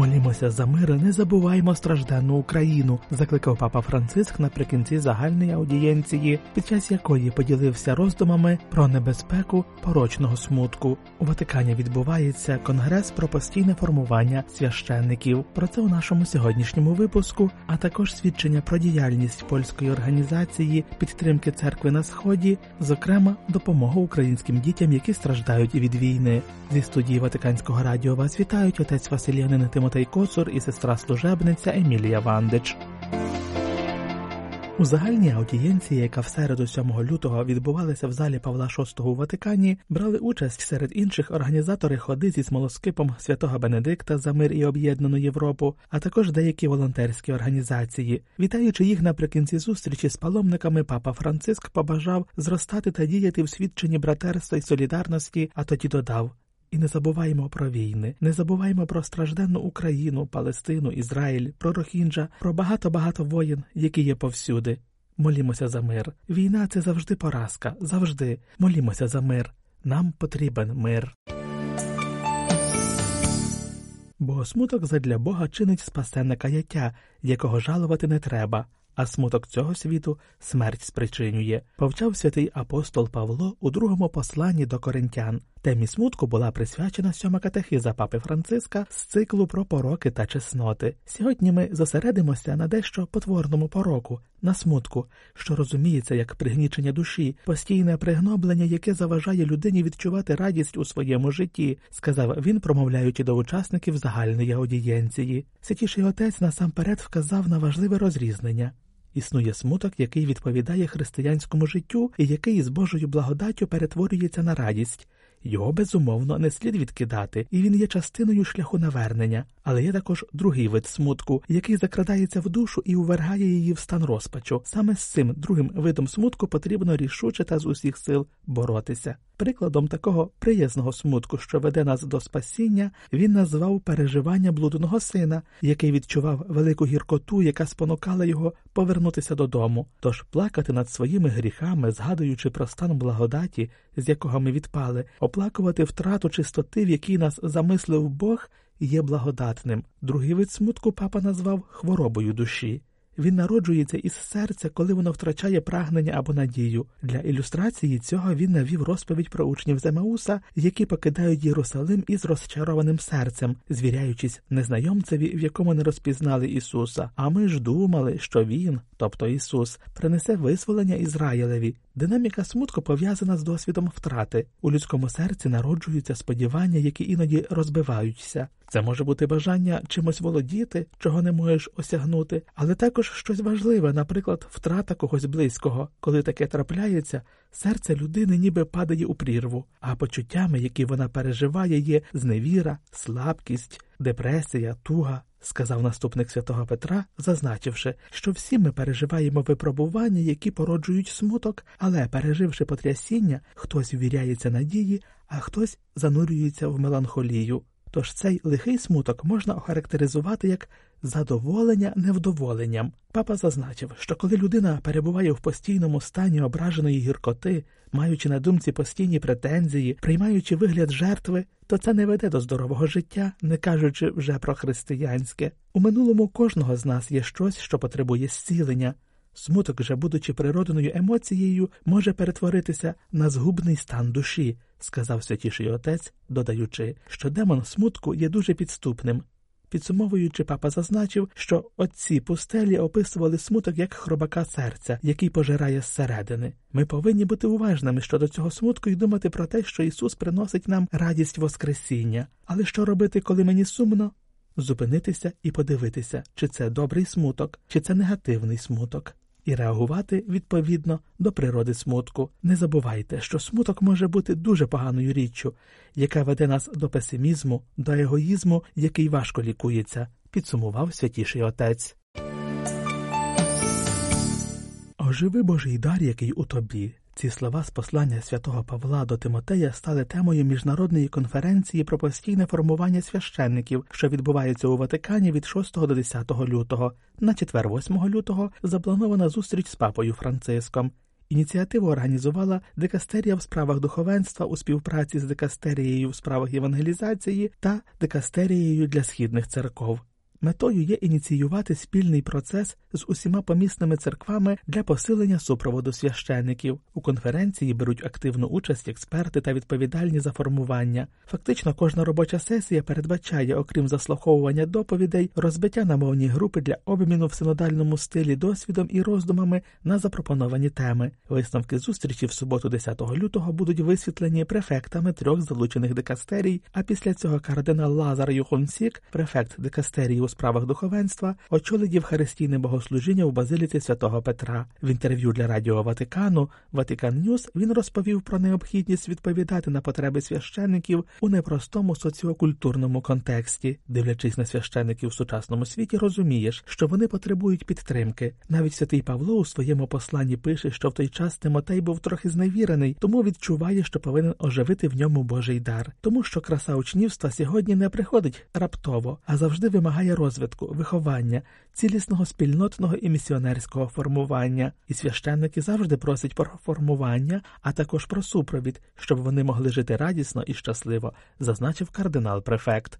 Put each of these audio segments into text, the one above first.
Молімося за мир, не забуваймо стражденну Україну, закликав папа Франциск наприкінці загальної аудієнції, під час якої поділився роздумами про небезпеку порочного смутку. У Ватикані відбувається конгрес про постійне формування священників. Про це у нашому сьогоднішньому випуску, а також свідчення про діяльність польської організації підтримки церкви на сході, зокрема допомогу українським дітям, які страждають від війни. Зі студії Ватиканського радіо вас вітають отець Василянин Тимотей Коцур і сестра служебниця Емілія Вандич. У загальній аудієнції, яка в середу 7 лютого відбувалася в залі Павла VI у Ватикані, брали участь серед інших організатори ходи зі смолоскипом святого Бенедикта за мир і об'єднану Європу, а також деякі волонтерські організації. Вітаючи їх наприкінці зустрічі з паломниками, папа Франциск побажав зростати та діяти в свідченні братерства і солідарності, а тоді додав. І не забуваємо про війни, не забуваємо про стражденну Україну, Палестину, Ізраїль, про Рохінджа, про багато-багато воїн, які є повсюди. Молімося за мир. Війна це завжди поразка, завжди. Молімося за мир. Нам потрібен мир. Бо смуток задля Бога чинить спасенне каяття, якого жалувати не треба. А смуток цього світу смерть спричинює, повчав святий апостол Павло у другому посланні до коринтян. Темі смутку була присвячена сьома катехиза папи Франциска з циклу про пороки та чесноти. Сьогодні ми зосередимося на дещо потворному пороку, на смутку, що розуміється як пригнічення душі, постійне пригноблення, яке заважає людині відчувати радість у своєму житті, сказав він, промовляючи до учасників загальної аудієнції. Святіший отець насамперед вказав на важливе розрізнення. Існує смуток, який відповідає християнському життю і який з Божою благодаттю перетворюється на радість. Його безумовно не слід відкидати, і він є частиною шляху навернення, але є також другий вид смутку, який закрадається в душу і увергає її в стан розпачу. Саме з цим другим видом смутку потрібно рішуче та з усіх сил боротися. Прикладом такого приязного смутку, що веде нас до спасіння, він назвав переживання блудного сина, який відчував велику гіркоту, яка спонукала його повернутися додому. Тож плакати над своїми гріхами, згадуючи про стан благодаті, з якого ми відпали, оплакувати втрату чистоти, в якій нас замислив Бог, є благодатним. Другий вид смутку папа назвав хворобою душі. Він народжується із серця, коли воно втрачає прагнення або надію. Для ілюстрації цього він навів розповідь про учнів Земауса, які покидають Єрусалим із розчарованим серцем, звіряючись незнайомцеві, в якому не розпізнали Ісуса. А ми ж думали, що Він, тобто Ісус, принесе визволення Ізраїлеві. Динаміка смутку пов'язана з досвідом втрати. У людському серці народжуються сподівання, які іноді розбиваються. Це може бути бажання чимось володіти, чого не можеш осягнути, але також щось важливе, наприклад, втрата когось близького. Коли таке трапляється, серце людини ніби падає у прірву, а почуттями, які вона переживає, є зневіра, слабкість, депресія, туга. Сказав наступник святого Петра, зазначивши, що всі ми переживаємо випробування, які породжують смуток, але, переживши потрясіння, хтось ввіряється надії, а хтось занурюється в меланхолію. Тож цей лихий смуток можна охарактеризувати як задоволення невдоволенням. Папа зазначив, що коли людина перебуває в постійному стані ображеної гіркоти, маючи на думці постійні претензії, приймаючи вигляд жертви, то це не веде до здорового життя, не кажучи вже про християнське. У минулому кожного з нас є щось, що потребує зцілення. Смуток же, будучи природною емоцією, може перетворитися на згубний стан душі, сказав святіший отець, додаючи, що демон смутку є дуже підступним. Підсумовуючи, папа зазначив, що отці пустелі описували смуток як хробака серця, який пожирає зсередини. Ми повинні бути уважними щодо цього смутку і думати про те, що Ісус приносить нам радість Воскресіння. Але що робити, коли мені сумно? Зупинитися і подивитися, чи це добрий смуток, чи це негативний смуток і реагувати відповідно до природи смутку. Не забувайте, що смуток може бути дуже поганою річчю, яка веде нас до песимізму, до егоїзму, який важко лікується, підсумував святіший отець. Оживи Божий дар, який у тобі, Ці слова з послання святого Павла до Тимотея стали темою міжнародної конференції про постійне формування священників, що відбувається у Ватикані від 6 до 10 лютого. На четвер 8 лютого запланована зустріч з папою Франциском. Ініціативу організувала дикастерія в справах духовенства у співпраці з дикастерією в справах євангелізації та дикастерією для східних церков. Метою є ініціювати спільний процес з усіма помісними церквами для посилення супроводу священиків. У конференції беруть активну участь експерти та відповідальні за формування. Фактично, кожна робоча сесія передбачає, окрім заслуховування доповідей, розбиття на мовні групи для обміну в синодальному стилі досвідом і роздумами на запропоновані теми. Висновки зустрічі в суботу, 10 лютого, будуть висвітлені префектами трьох залучених дикастерій. А після цього кардинал Лазар Юхонсік, префект дикастерії у справах духовенства, очолить Євхаристійне богослужіння у базиліці святого Петра. В інтерв'ю для Радіо Ватикану Ватикан Ньюс він розповів про необхідність відповідати на потреби священників у непростому соціокультурному контексті. Дивлячись на священників в сучасному світі, розумієш, що вони потребують підтримки. Навіть святий Павло у своєму посланні пише, що в той час Тимотей був трохи зневірений, тому відчуває, що повинен оживити в ньому Божий дар, тому що краса учнівства сьогодні не приходить раптово, а завжди вимагає розвитку, виховання, цілісного спільнотного і місіонерського формування, і священники завжди просять про формування, а також про супровід, щоб вони могли жити радісно і щасливо, зазначив кардинал префект.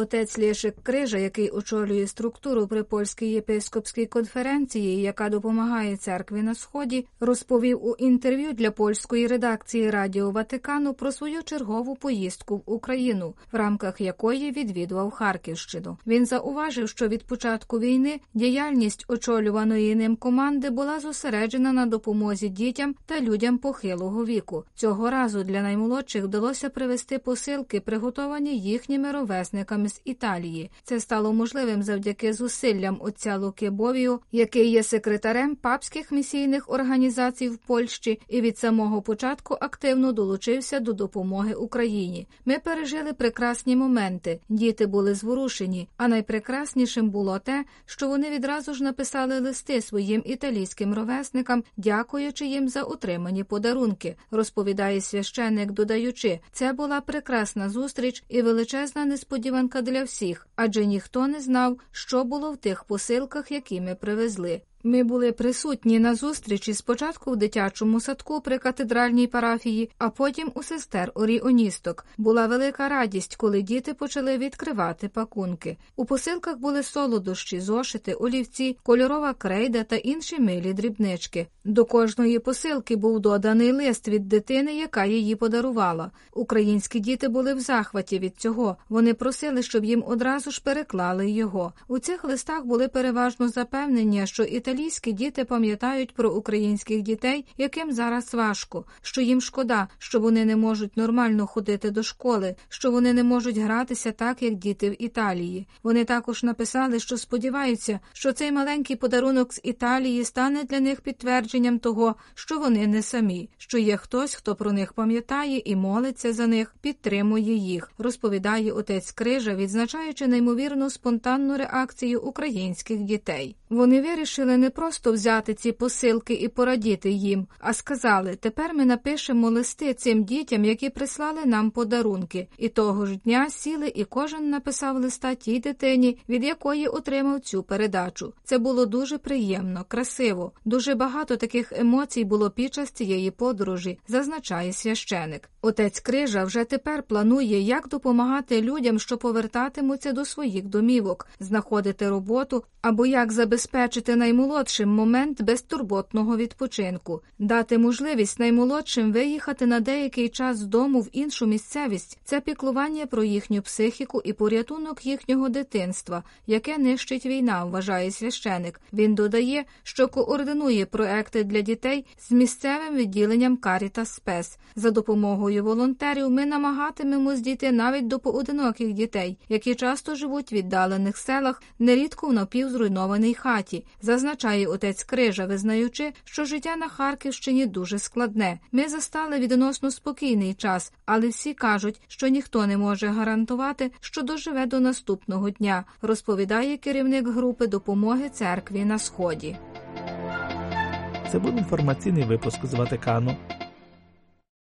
Отець Лєшик Крижа, який очолює структуру при польській єпископській конференції, яка допомагає церкві на сході, розповів у інтерв'ю для польської редакції Радіо Ватикану про свою чергову поїздку в Україну, в рамках якої відвідував Харківщину. Він зауважив, що від початку війни діяльність очолюваної ним команди була зосереджена на допомозі дітям та людям похилого віку. Цього разу для наймолодших вдалося привезти посилки, приготовані їхніми ровесниками з Італії. Це стало можливим завдяки зусиллям отця Луки Бовію, який є секретарем папських місійних організацій в Польщі і від самого початку активно долучився до допомоги Україні. Ми пережили прекрасні моменти. Діти були зворушені, а найпрекраснішим було те, що вони відразу ж написали листи своїм італійським ровесникам, дякуючи їм за отримані подарунки. Розповідає священник, додаючи, це була прекрасна зустріч і величезна несподіванка для всіх, адже ніхто не знав, що було в тих посилках, які ми привезли. Ми були присутні на зустрічі спочатку в дитячому садку при катедральній парафії, а потім у сестер оріоністок. Була велика радість, коли діти почали відкривати пакунки. У посилках були солодощі, зошити, олівці, кольорова крейда та інші милі дрібнички. До кожної посилки був доданий лист від дитини, яка її подарувала. Українські діти були в захваті від цього. Вони просили, щоб їм одразу ж переклали його. У цих листах були переважно запевнення, що і італійські діти пам'ятають про українських дітей, яким зараз важко, що їм шкода, що вони не можуть нормально ходити до школи, що вони не можуть гратися так, як діти в Італії. Вони також написали, що сподіваються, що цей маленький подарунок з Італії стане для них підтвердженням того, що вони не самі, що є хтось, хто про них пам'ятає і молиться за них, підтримує їх, розповідає отець Крижа, відзначаючи неймовірну спонтанну реакцію українських дітей. Вони вирішили не просто взяти ці посилки і порадіти їм, а сказали: тепер ми напишемо листи цим дітям, які прислали нам подарунки. І того ж дня сіли, і кожен написав листа тій дитині, від якої отримав цю передачу. Це було дуже приємно, красиво. Дуже багато таких емоцій було під час цієї подорожі, зазначає священик. Отець Крижа вже тепер планує, як допомагати людям, що повертатимуться до своїх домівок, знаходити роботу або як забезпечити наймолодшим момент безтурботного відпочинку, дати можливість наймолодшим виїхати на деякий час з дому в іншу місцевість. Це піклування про їхню психіку і порятунок їхнього дитинства, яке нищить війна, вважає священик. Він додає, що координує проекти для дітей з місцевим відділенням Caritas Спес. За допомогою волонтерів ми намагатимемось дійти навіть до поодиноких дітей, які часто живуть в віддалених селах, нерідко в напівзруйнованій хаті. Зазначає отець Крижа, визнаючи, що життя на Харківщині дуже складне. Ми застали відносно спокійний час, але всі кажуть, що ніхто не може гарантувати, що доживе до наступного дня, розповідає керівник групи допомоги церкві на сході. Це був інформаційний випуск з Ватикану.